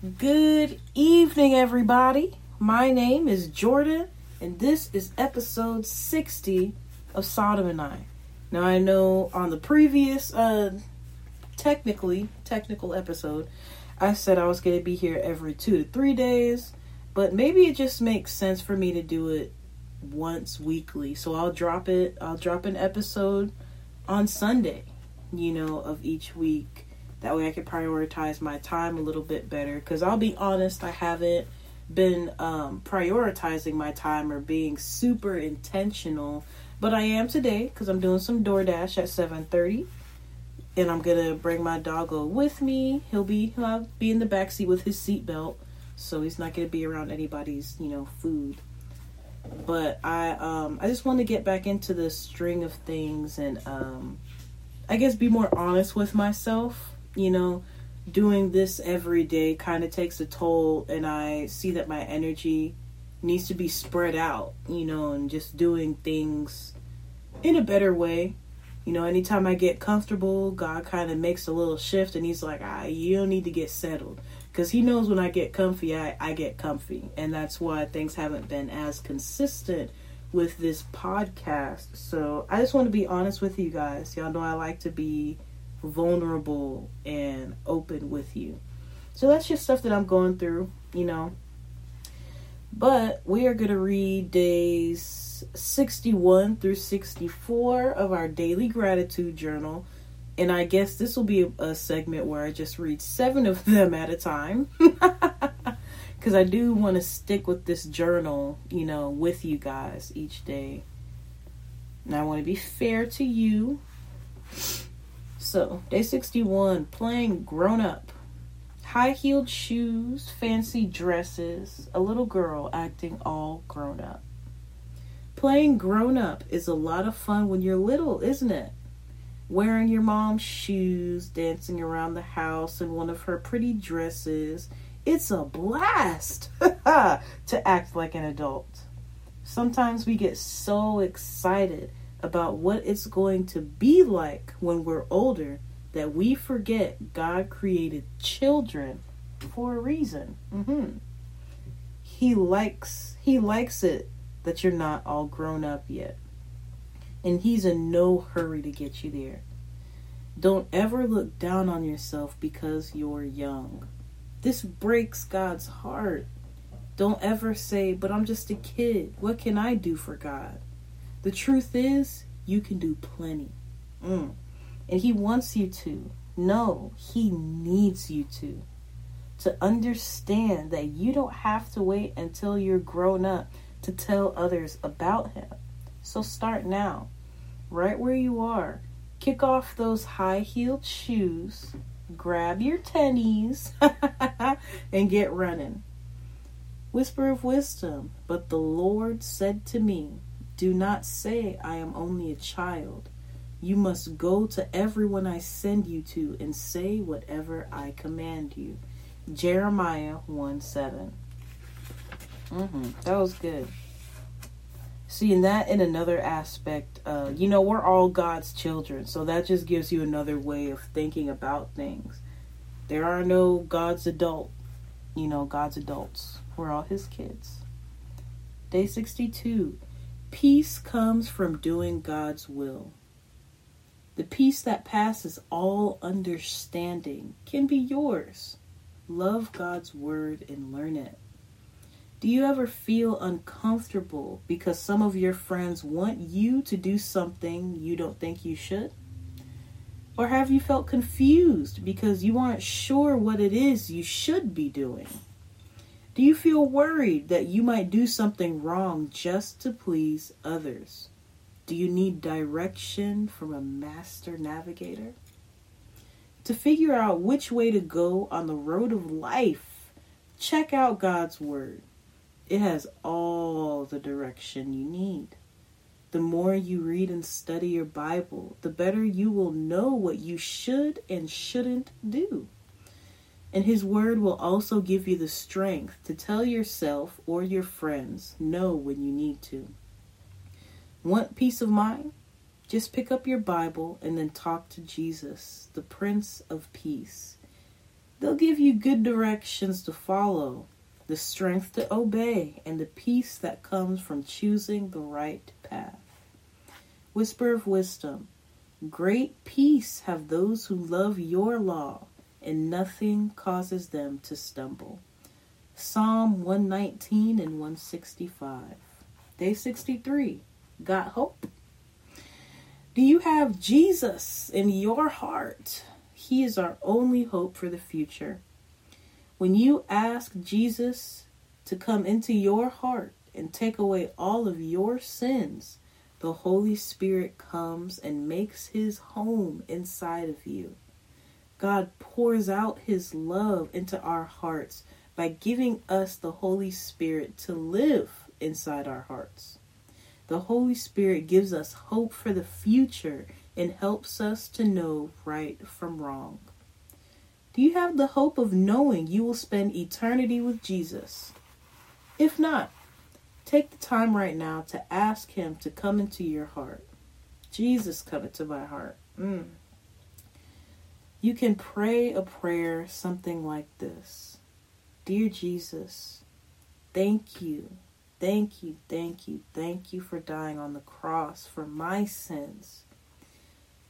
Good evening, everybody. My name is Jordan, and this is episode 60 of Sodom and I. Now, I know on the previous, uh, technically, technical episode, I said I was going to be here every two to three days, but maybe it just makes sense for me to do it once weekly. So I'll drop it, I'll drop an episode on Sunday, you know, of each week that way I can prioritize my time a little bit better. Because I'll be honest, I haven't been um, prioritizing my time or being super intentional. But I am today because I'm doing some DoorDash at 7:30, and I'm gonna bring my doggo with me. He'll be he'll be in the back seat with his seatbelt, so he's not gonna be around anybody's you know food. But I um I just want to get back into the string of things and um I guess be more honest with myself you know, doing this every day kind of takes a toll, and I see that my energy needs to be spread out, you know, and just doing things in a better way. You know, anytime I get comfortable, God kind of makes a little shift, and He's like, ah, you don't need to get settled. Because He knows when I get comfy, I, I get comfy. And that's why things haven't been as consistent with this podcast. So I just want to be honest with you guys. Y'all know I like to be vulnerable and open with you. So that's just stuff that I'm going through, you know. But we are going to read days 61 through 64 of our daily gratitude journal. And I guess this will be a, segment where I just read seven of them at a time. Because I do want to stick with this journal, you know, with you guys each day. And I want to be fair to you. So, day 61, playing grown up. High heeled shoes, fancy dresses, a little girl acting all grown up. Playing grown up is a lot of fun when you're little, isn't it? Wearing your mom's shoes, dancing around the house in one of her pretty dresses. It's a blast to act like an adult. Sometimes we get so excited about what it's going to be like when we're older that we forget God created children for a reason. Mm-hmm. He likes he likes it that you're not all grown up yet. And he's in no hurry to get you there. Don't ever look down on yourself because you're young. This breaks God's heart. Don't ever say, but I'm just a kid. What can I do for God? The truth is, you can do plenty. Mm. And He wants you to. No, He needs you to. To understand that you don't have to wait until you're grown up to tell others about Him. So start now, right where you are. Kick off those high heeled shoes, grab your tennies, and get running. Whisper of wisdom, but the Lord said to me, do not say, I am only a child. You must go to everyone I send you to and say whatever I command you. Jeremiah 1 7. Mm-hmm. That was good. Seeing that in another aspect, uh, you know, we're all God's children, so that just gives you another way of thinking about things. There are no God's adult, you know, God's adults. We're all His kids. Day 62 Peace comes from doing God's will. The peace that passes all understanding can be yours. Love God's word and learn it. Do you ever feel uncomfortable because some of your friends want you to do something you don't think you should? Or have you felt confused because you aren't sure what it is you should be doing? Do you feel worried that you might do something wrong just to please others? Do you need direction from a master navigator? To figure out which way to go on the road of life, check out God's Word. It has all the direction you need. The more you read and study your Bible, the better you will know what you should and shouldn't do. And His Word will also give you the strength to tell yourself or your friends no when you need to. Want peace of mind? Just pick up your Bible and then talk to Jesus, the Prince of Peace. They'll give you good directions to follow, the strength to obey, and the peace that comes from choosing the right path. Whisper of wisdom Great peace have those who love your law, and nothing causes them to stumble. Psalm 119 and 165. Day 63. Got hope? Do you have Jesus in your heart? He is our only hope for the future. When you ask Jesus to come into your heart and take away all of your sins, the Holy Spirit comes and makes his home inside of you. God pours out his love into our hearts by giving us the Holy Spirit to live inside our hearts. The Holy Spirit gives us hope for the future and helps us to know right from wrong. Do you have the hope of knowing you will spend eternity with Jesus? If not, take the time right now to ask Him to come into your heart. Jesus, come into my heart. Mm. You can pray a prayer something like this Dear Jesus, thank you, thank you, thank you, thank you for dying on the cross for my sins.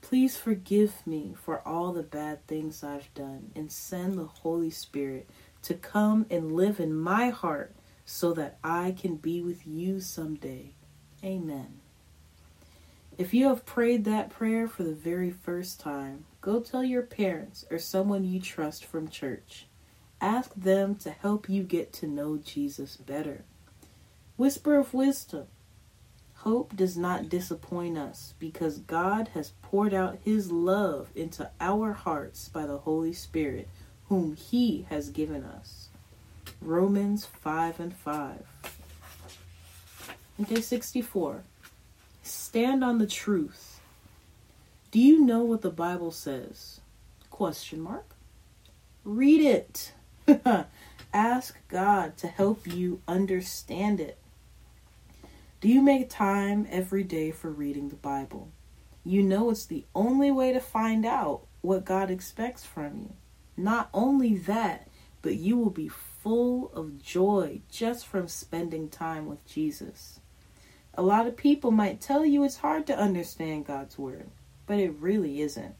Please forgive me for all the bad things I've done and send the Holy Spirit to come and live in my heart so that I can be with you someday. Amen. If you have prayed that prayer for the very first time, go tell your parents or someone you trust from church. Ask them to help you get to know Jesus better. Whisper of wisdom. Hope does not disappoint us because God has poured out his love into our hearts by the Holy Spirit, whom he has given us. Romans 5 and 5. day 64. Stand on the truth. Do you know what the Bible says? Question mark. Read it. Ask God to help you understand it. Do you make time every day for reading the Bible? You know it's the only way to find out what God expects from you. Not only that, but you will be full of joy just from spending time with Jesus. A lot of people might tell you it's hard to understand God's Word, but it really isn't.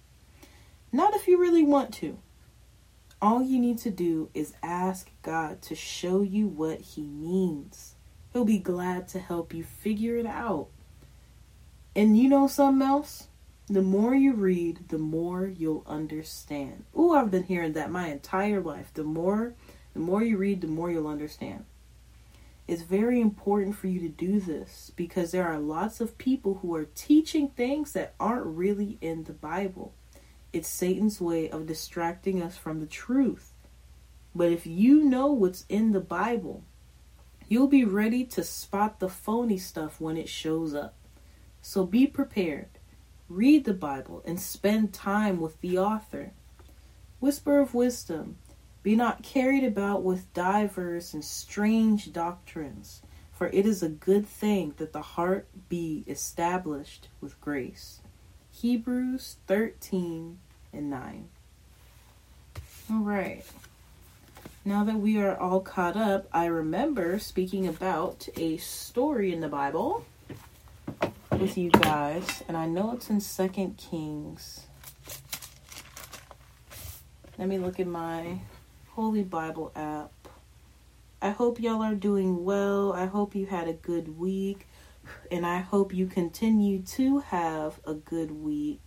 Not if you really want to. All you need to do is ask God to show you what He means. He'll be glad to help you figure it out. And you know something else? The more you read, the more you'll understand. Oh, I've been hearing that my entire life. The more the more you read, the more you'll understand. It's very important for you to do this because there are lots of people who are teaching things that aren't really in the Bible. It's Satan's way of distracting us from the truth. But if you know what's in the Bible, you'll be ready to spot the phony stuff when it shows up. So be prepared. Read the Bible and spend time with the author. Whisper of wisdom. Be not carried about with diverse and strange doctrines, for it is a good thing that the heart be established with grace. Hebrews 13 and 9. All right. Now that we are all caught up, I remember speaking about a story in the Bible with you guys, and I know it's in Second Kings. Let me look at my Holy Bible app. I hope y'all are doing well. I hope you had a good week and I hope you continue to have a good week.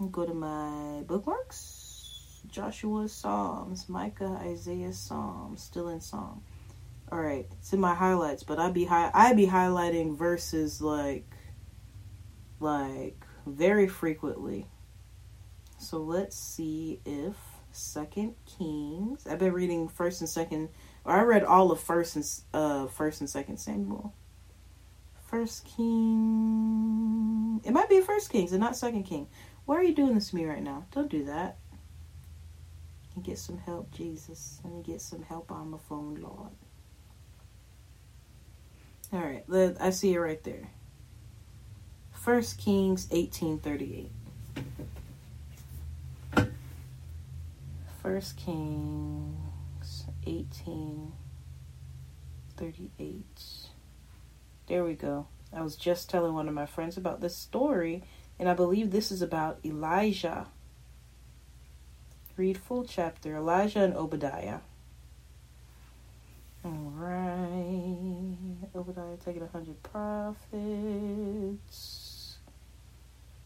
I'll go to my bookmarks. Joshua Psalms, Micah, Isaiah Psalms, still in Psalm. All right, it's in my highlights, but I be hi- I be highlighting verses like like very frequently. So let's see if Second Kings. I've been reading First and Second, or I read all of First and uh First and Second Samuel. First King. It might be First Kings and not Second King. Why are you doing this to me right now? Don't do that. And get some help, Jesus. Let me get some help on my phone, Lord. All right, I see it right there. First Kings 1838. First Kings 18 38. There we go. I was just telling one of my friends about this story, and I believe this is about Elijah. Read full chapter Elijah and Obadiah. All right. Obadiah taking a hundred prophets.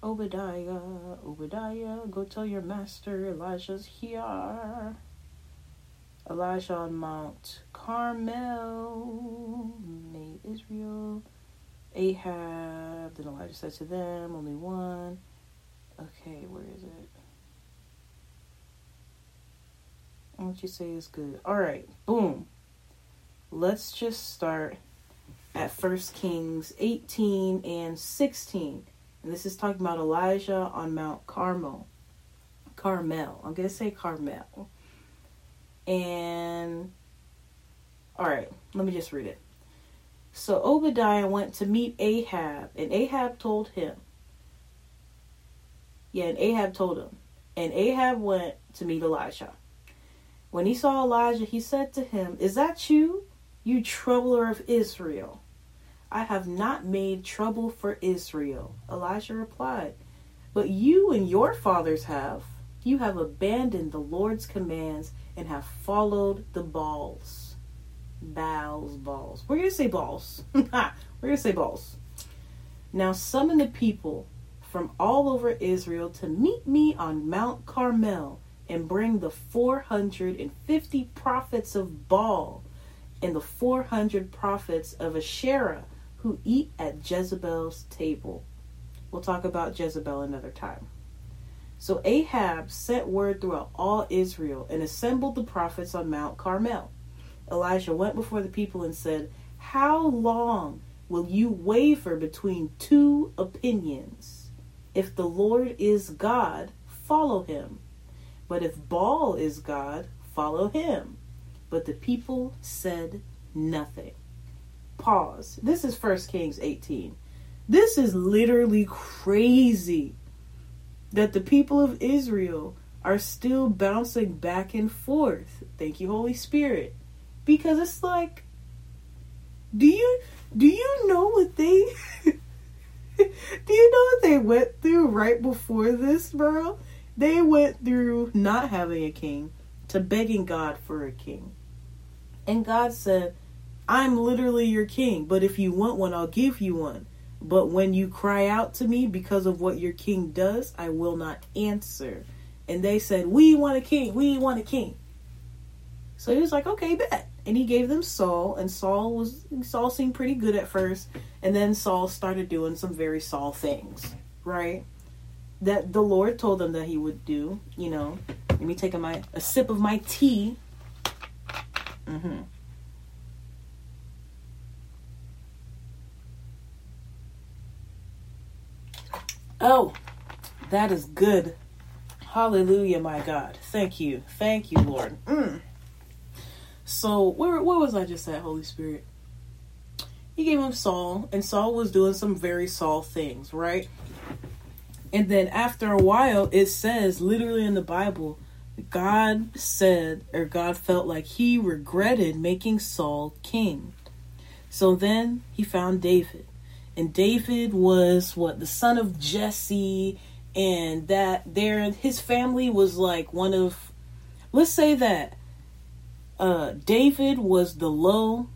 Obadiah, Obadiah, go tell your master Elijah's here. Elijah on Mount Carmel made Israel. Ahab, then Elijah said to them, only one. Okay, where is it? What you say is good. All right, boom. Let's just start at First Kings 18 and 16. And this is talking about Elijah on Mount Carmel. Carmel. I'm going to say Carmel. And, all right, let me just read it. So Obadiah went to meet Ahab, and Ahab told him. Yeah, and Ahab told him. And Ahab went to meet Elijah. When he saw Elijah, he said to him, Is that you, you troubler of Israel? I have not made trouble for Israel. Elijah replied, But you and your fathers have. You have abandoned the Lord's commands and have followed the Baals. Baals, balls. We're going to say balls. We're going to say balls. Now summon the people from all over Israel to meet me on Mount Carmel and bring the 450 prophets of Baal and the 400 prophets of Asherah who eat at Jezebel's table. We'll talk about Jezebel another time. So Ahab sent word throughout all Israel and assembled the prophets on Mount Carmel. Elijah went before the people and said, How long will you waver between two opinions? If the Lord is God, follow him. But if Baal is God, follow him. But the people said nothing. Pause. This is 1 Kings 18. This is literally crazy that the people of Israel are still bouncing back and forth. Thank you, Holy Spirit because it's like do you do you know what they do you know what they went through right before this bro they went through not having a king to begging god for a king and god said i'm literally your king but if you want one i'll give you one but when you cry out to me because of what your king does i will not answer and they said we want a king we want a king so he was like okay bet and he gave them Saul, and Saul was Saul seemed pretty good at first, and then Saul started doing some very Saul things, right? That the Lord told him that he would do. You know, let me take a my a sip of my tea. Mm-hmm. Oh, that is good. Hallelujah, my God. Thank you. Thank you, Lord. Mm. So where where was I just at, Holy Spirit? He gave him Saul, and Saul was doing some very Saul things, right? And then after a while, it says literally in the Bible, God said, or God felt like he regretted making Saul king. So then he found David. And David was what the son of Jesse, and that there his family was like one of let's say that uh, David was the low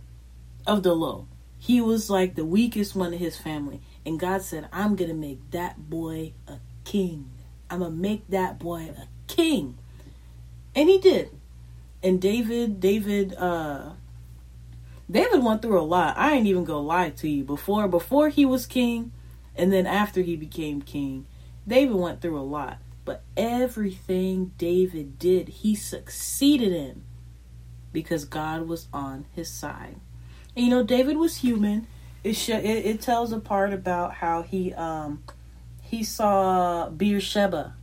of the low. He was like the weakest one of his family. And God said, I'm going to make that boy a king. I'm going to make that boy a king. And he did. And David, David, uh, David went through a lot. I ain't even gonna lie to you. Before, before he was king, and then after he became king, David went through a lot. But everything David did, he succeeded in because God was on his side. And, you know, David was human. It, sh- it, it tells a part about how he um he saw Beersheba.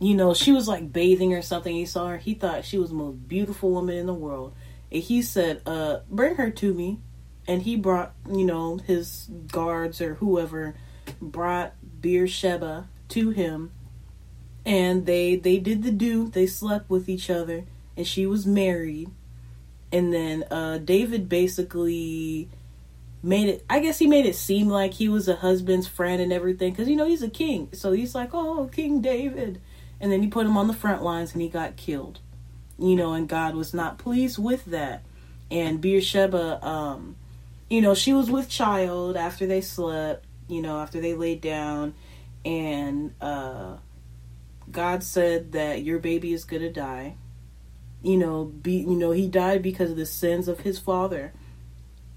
You know, she was like bathing or something. He saw her. He thought she was the most beautiful woman in the world. And he said, "Uh, bring her to me." And he brought, you know, his guards or whoever brought Beersheba to him. and they they did the do. They slept with each other, and she was married. And then uh, David basically made it. I guess he made it seem like he was a husband's friend and everything, because you know he's a king. So he's like, "Oh, King David," and then he put him on the front lines, and he got killed. You know, and God was not pleased with that. And Beersheba, um, you know, she was with child after they slept. You know, after they laid down, and uh, God said that your baby is gonna die. You know, be you know he died because of the sins of his father,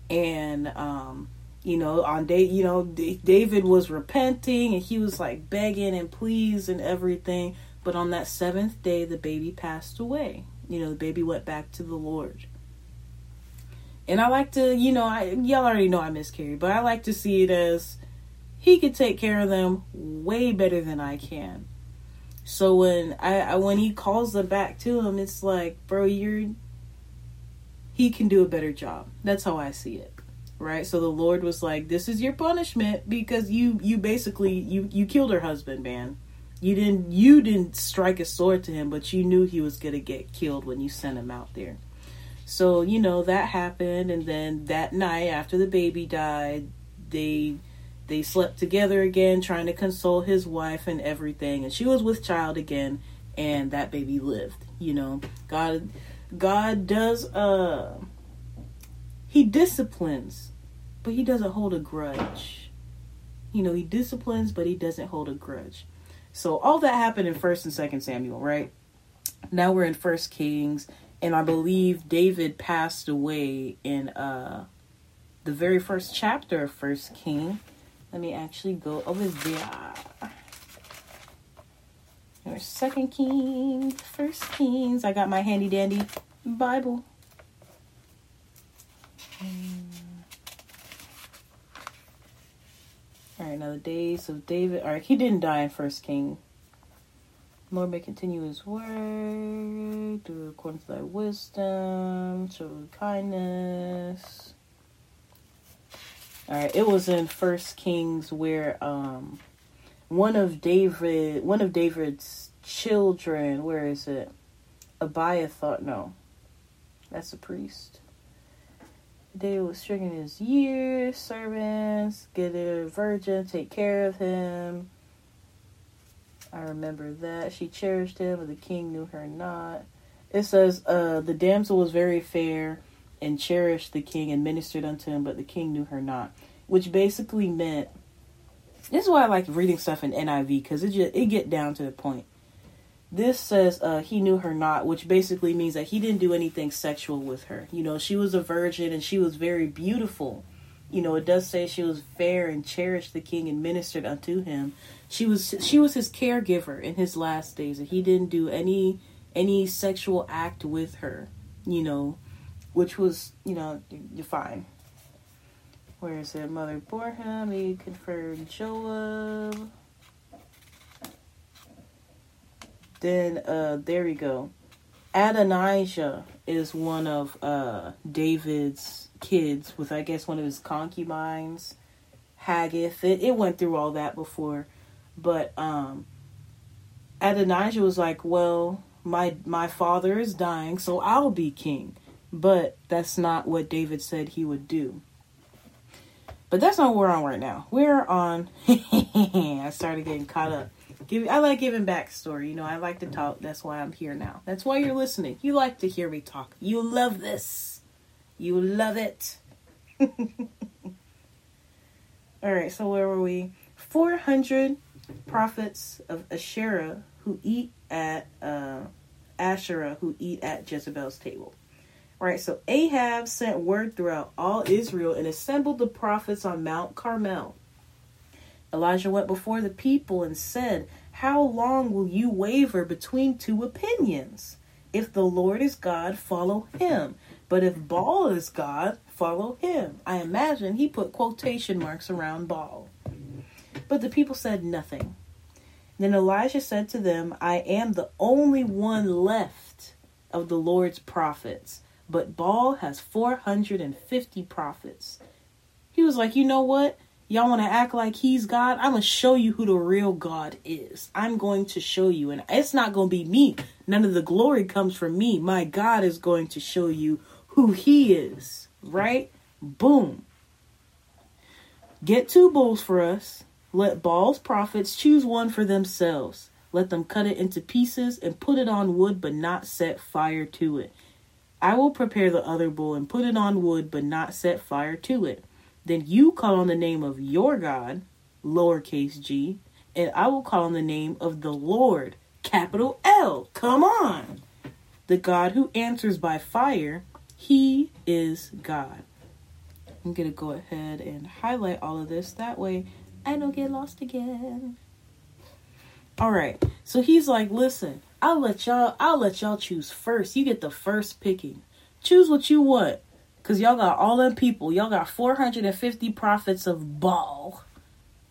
and um, you know on day you know D- David was repenting and he was like begging and pleas and everything. But on that seventh day, the baby passed away. You know, the baby went back to the Lord. And I like to, you know, I y'all already know I miscarried, but I like to see it as he could take care of them way better than I can. So when I, I when he calls them back to him, it's like, bro, you're he can do a better job. That's how I see it. Right? So the Lord was like, This is your punishment because you you basically you you killed her husband, man. You didn't you didn't strike a sword to him, but you knew he was gonna get killed when you sent him out there. So, you know, that happened and then that night after the baby died, they they slept together again, trying to console his wife and everything. And she was with child again, and that baby lived. You know, God, God does. Uh, he disciplines, but he doesn't hold a grudge. You know, he disciplines, but he doesn't hold a grudge. So all that happened in First and Second Samuel, right? Now we're in First Kings, and I believe David passed away in uh the very first chapter of First King. Let me actually go over there. There's Second Kings, First Kings. I got my handy dandy Bible. All right, now the days of David. All right, he didn't die in First King. Lord may continue his work, do according to thy wisdom, show kindness. All right, it was in First Kings where um one of David, one of David's children, where is it? Abiathar, no, that's a priest. David was stricken his years, servants, get a virgin, take care of him. I remember that. She cherished him, but the king knew her not. It says, uh, the damsel was very fair and cherished the king and ministered unto him, but the king knew her not. Which basically meant this is why I like reading stuff in NIV because it just it get down to the point. This says uh, he knew her not, which basically means that he didn't do anything sexual with her. You know, she was a virgin and she was very beautiful. You know, it does say she was fair and cherished the king and ministered unto him. She was she was his caregiver in his last days, and he didn't do any any sexual act with her. You know, which was you know you're fine. Where is it? Mother bore him. He conferred Joab. Then uh there we go. Adonijah is one of uh David's kids with I guess one of his concubines. Haggith. It, it went through all that before. But um Adonijah was like, Well, my my father is dying, so I'll be king. But that's not what David said he would do. But that's not what we're on right now. We're on. I started getting caught up. Give. I like giving backstory. You know, I like to talk. That's why I'm here now. That's why you're listening. You like to hear me talk. You love this. You love it. All right. So where were we? Four hundred prophets of Asherah who eat at uh, Asherah who eat at Jezebel's table. Right, so Ahab sent word throughout all Israel and assembled the prophets on Mount Carmel. Elijah went before the people and said, How long will you waver between two opinions? If the Lord is God, follow him. But if Baal is God, follow him. I imagine he put quotation marks around Baal. But the people said nothing. Then Elijah said to them, I am the only one left of the Lord's prophets but Baal has 450 prophets. He was like, you know what? Y'all want to act like he's God? I'm going to show you who the real God is. I'm going to show you. And it's not going to be me. None of the glory comes from me. My God is going to show you who he is. Right? Boom. Get two bulls for us. Let Baal's prophets choose one for themselves. Let them cut it into pieces and put it on wood, but not set fire to it. I will prepare the other bull and put it on wood, but not set fire to it. Then you call on the name of your God, lowercase g, and I will call on the name of the Lord, capital L. Come on. The God who answers by fire, he is God. I'm going to go ahead and highlight all of this. That way I don't get lost again. All right. So he's like, listen, I'll let y'all, I'll let y'all choose first. You get the first picking. Choose what you want. Cause y'all got all them people. Y'all got 450 prophets of Baal.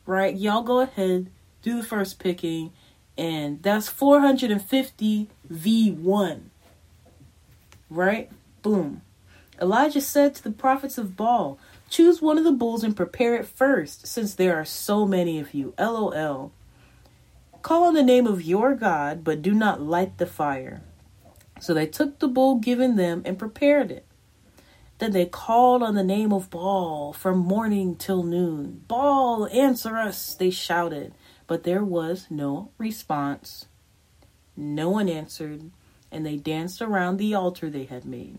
Right? Y'all go ahead, do the first picking. And that's 450 V1. Right? Boom. Elijah said to the prophets of Baal, Choose one of the bulls and prepare it first, since there are so many of you. LOL. Call on the name of your God, but do not light the fire. So they took the bull given them and prepared it. Then they called on the name of Baal from morning till noon. Baal, answer us, they shouted. But there was no response. No one answered, and they danced around the altar they had made.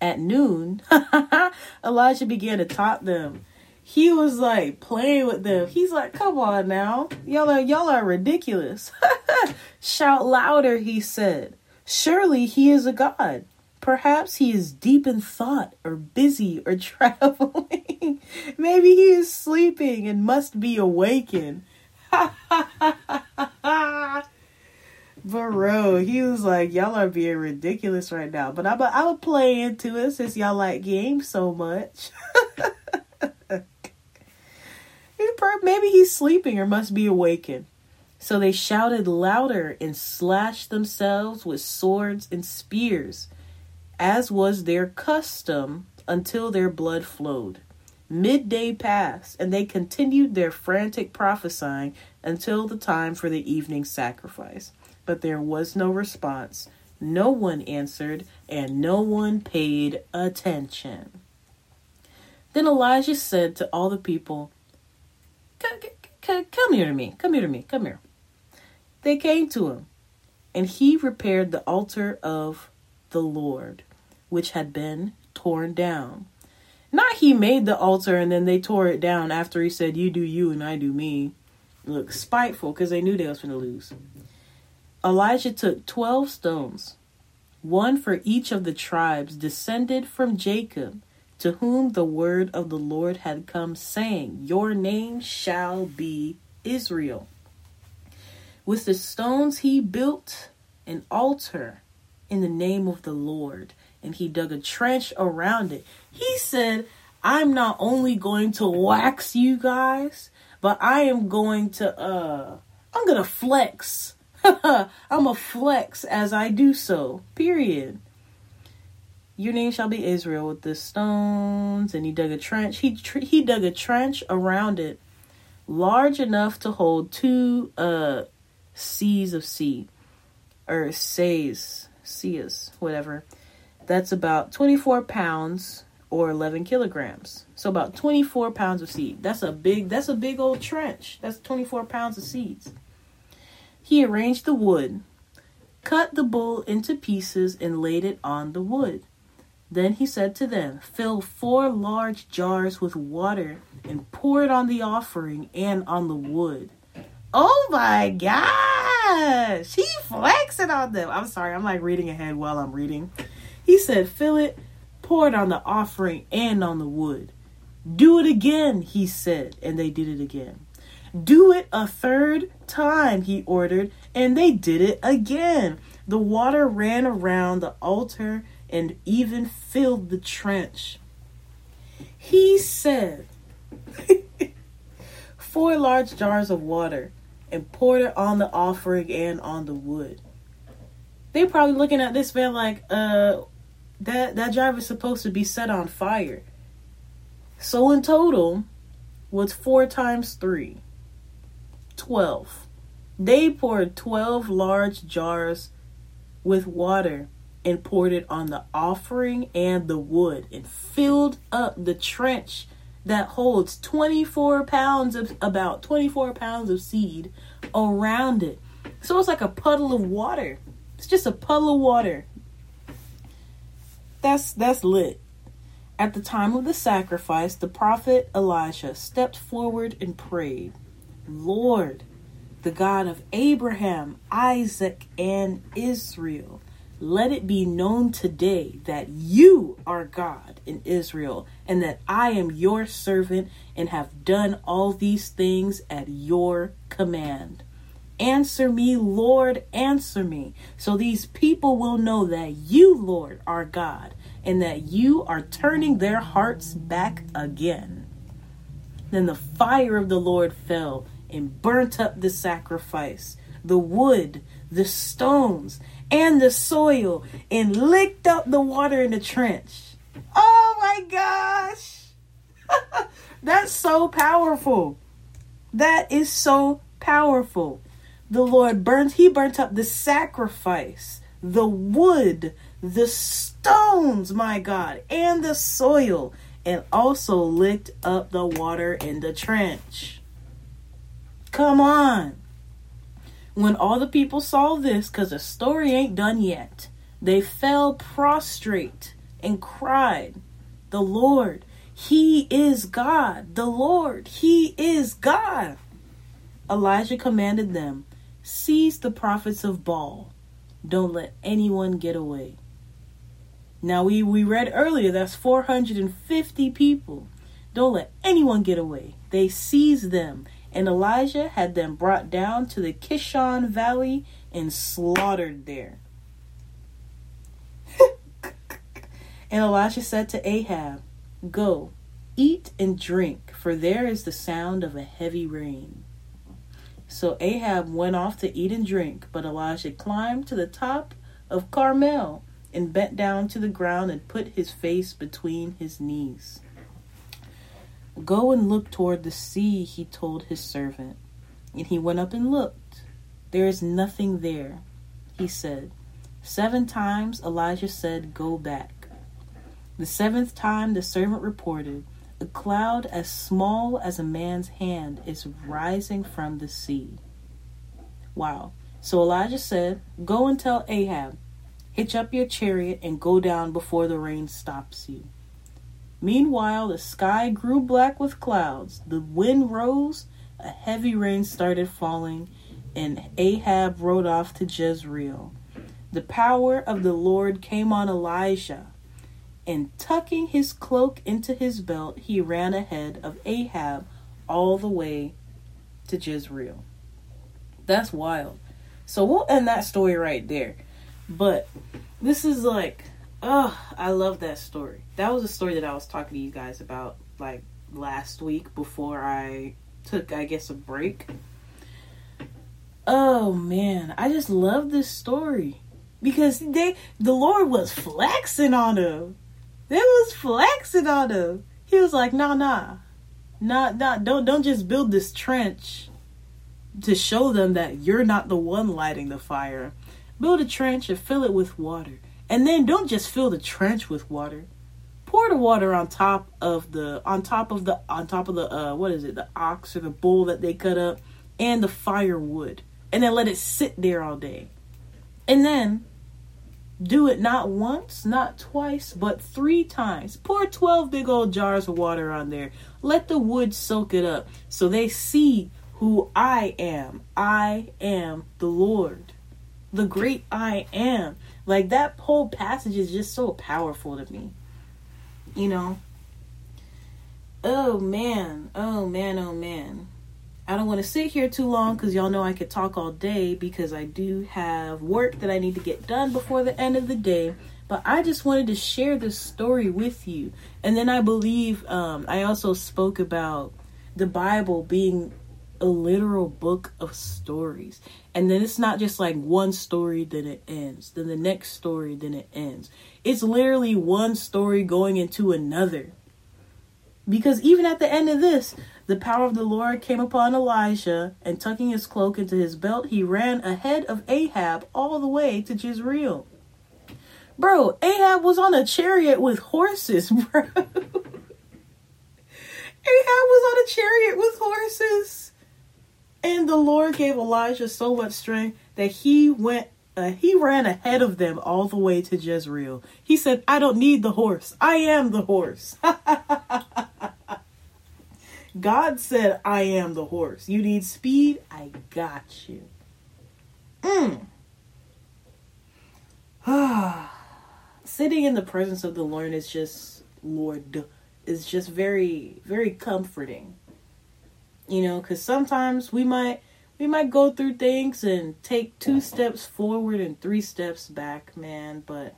At noon, Elijah began to taunt them. He was like playing with them. He's like, "Come on now, y'all are y'all are ridiculous." Shout louder, he said. Surely he is a god. Perhaps he is deep in thought or busy or traveling. Maybe he is sleeping and must be awakened. Bro, he was like, Y'all are being ridiculous right now. But I'm a, I'm a play into it since y'all like games so much. Maybe he's sleeping or must be awakened. So they shouted louder and slashed themselves with swords and spears as was their custom until their blood flowed. Midday passed, and they continued their frantic prophesying until the time for the evening sacrifice. But there was no response. No one answered, and no one paid attention. Then Elijah said to all the people, Come here to me, come here to me, come here. They came to him, and he repaired the altar of the Lord which had been torn down. Not he made the altar and then they tore it down after he said, You do you and I do me. Look, spiteful because they knew they was going to lose. Elijah took 12 stones, one for each of the tribes descended from Jacob, to whom the word of the Lord had come, saying, Your name shall be Israel. With the stones he built an altar in the name of the Lord and he dug a trench around it. He said, I'm not only going to wax you guys, but I am going to uh I'm gonna flex. I'm a flex as I do so. Period. Your name shall be Israel with the stones, and he dug a trench. He tr- he dug a trench around it, large enough to hold two uh seas of sea, or says, seas, whatever. That's about 24 pounds or 11 kilograms. So about 24 pounds of seed. That's a big that's a big old trench. That's 24 pounds of seeds. He arranged the wood, cut the bull into pieces and laid it on the wood. Then he said to them, Fill four large jars with water and pour it on the offering and on the wood. Oh my gosh! He flexing on them. I'm sorry, I'm like reading ahead while I'm reading. He said, Fill it, pour it on the offering and on the wood. Do it again, he said, and they did it again. Do it a third time, he ordered, and they did it again. The water ran around the altar and even filled the trench. He said, Four large jars of water and poured it on the offering and on the wood. They probably looking at this man like, uh, that that drive is supposed to be set on fire. So in total, What's four times three? Twelve. They poured twelve large jars with water and poured it on the offering and the wood and filled up the trench that holds 24 pounds of about 24 pounds of seed around it. So it's like a puddle of water. It's just a puddle of water. That's that's lit. At the time of the sacrifice, the prophet Elijah stepped forward and prayed, Lord, the God of Abraham, Isaac, and Israel, let it be known today that you are God in Israel, and that I am your servant and have done all these things at your command. Answer me, Lord, answer me, so these people will know that you, Lord, are God, and that you are turning their hearts back again. Then the fire of the Lord fell and burnt up the sacrifice, the wood, the stones, and the soil and licked up the water in the trench. Oh my gosh! That's so powerful. That is so powerful. The Lord burnt, He burnt up the sacrifice, the wood, the stones, my God, and the soil, and also licked up the water in the trench. Come on. When all the people saw this, because the story ain't done yet, they fell prostrate and cried, The Lord, He is God. The Lord, He is God. Elijah commanded them, Seize the prophets of Baal. Don't let anyone get away. Now, we, we read earlier that's 450 people. Don't let anyone get away. They seized them and Elijah had them brought down to the Kishon Valley and slaughtered there. and Elijah said to Ahab, Go, eat and drink, for there is the sound of a heavy rain. So Ahab went off to eat and drink, but Elijah climbed to the top of Carmel and bent down to the ground and put his face between his knees. Go and look toward the sea, he told his servant. And he went up and looked. There is nothing there, he said. Seven times Elijah said, Go back. The seventh time the servant reported, A cloud as small as a man's hand is rising from the sea. Wow. So Elijah said, Go and tell Ahab, hitch up your chariot and go down before the rain stops you. Meanwhile, the sky grew black with clouds, the wind rose, a heavy rain started falling, and Ahab rode off to Jezreel. The power of the Lord came on Elijah, and tucking his cloak into his belt, he ran ahead of Ahab all the way to Jezreel. That's wild. So we'll end that story right there. But this is like Oh, I love that story. That was a story that I was talking to you guys about like last week before I took, I guess, a break. Oh man, I just love this story because they, the Lord was flexing on him. They was flexing on him. He was like, "Nah, nah, not, not, don't, don't just build this trench to show them that you're not the one lighting the fire. Build a trench and fill it with water." And then don't just fill the trench with water. Pour the water on top of the on top of the on top of the uh what is it, the ox or the bull that they cut up and the firewood. And then let it sit there all day. And then do it not once, not twice, but three times. Pour 12 big old jars of water on there. Let the wood soak it up so they see who I am. I am the Lord, the great I am. Like that whole passage is just so powerful to me. You know? Oh man, oh man, oh man. I don't want to sit here too long because y'all know I could talk all day because I do have work that I need to get done before the end of the day. But I just wanted to share this story with you. And then I believe um, I also spoke about the Bible being a literal book of stories. And then it's not just like one story, then it ends. Then the next story, then it ends. It's literally one story going into another. Because even at the end of this, the power of the Lord came upon Elijah, and tucking his cloak into his belt, he ran ahead of Ahab all the way to Jezreel. Bro, Ahab was on a chariot with horses, bro. Ahab was on a chariot with horses. And the Lord gave Elijah so much strength that he went uh, he ran ahead of them all the way to Jezreel. He said, I don't need the horse. I am the horse. God said, I am the horse. You need speed? I got you. Mm. Sitting in the presence of the Lord is just, Lord, is just very, very comforting. You know, because sometimes we might we might go through things and take two steps forward and three steps back, man. But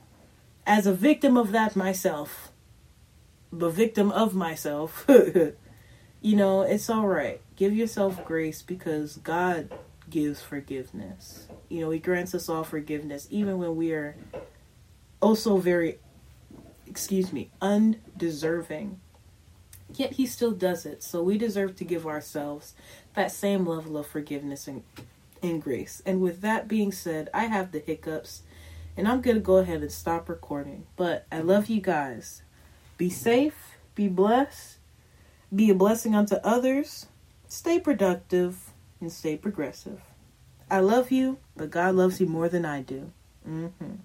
as a victim of that myself, the victim of myself, you know, it's all right. Give yourself grace because God gives forgiveness. You know, He grants us all forgiveness, even when we are also very, excuse me, undeserving. Yet He still does it. So we deserve to give ourselves that same level of forgiveness and, and grace. And with that being said, I have the hiccups and I'm going to go ahead and stop recording. But I love you guys. Be safe, be blessed, be a blessing unto others, stay productive, and stay progressive. I love you, but God loves you more than I do. Mm-hmm.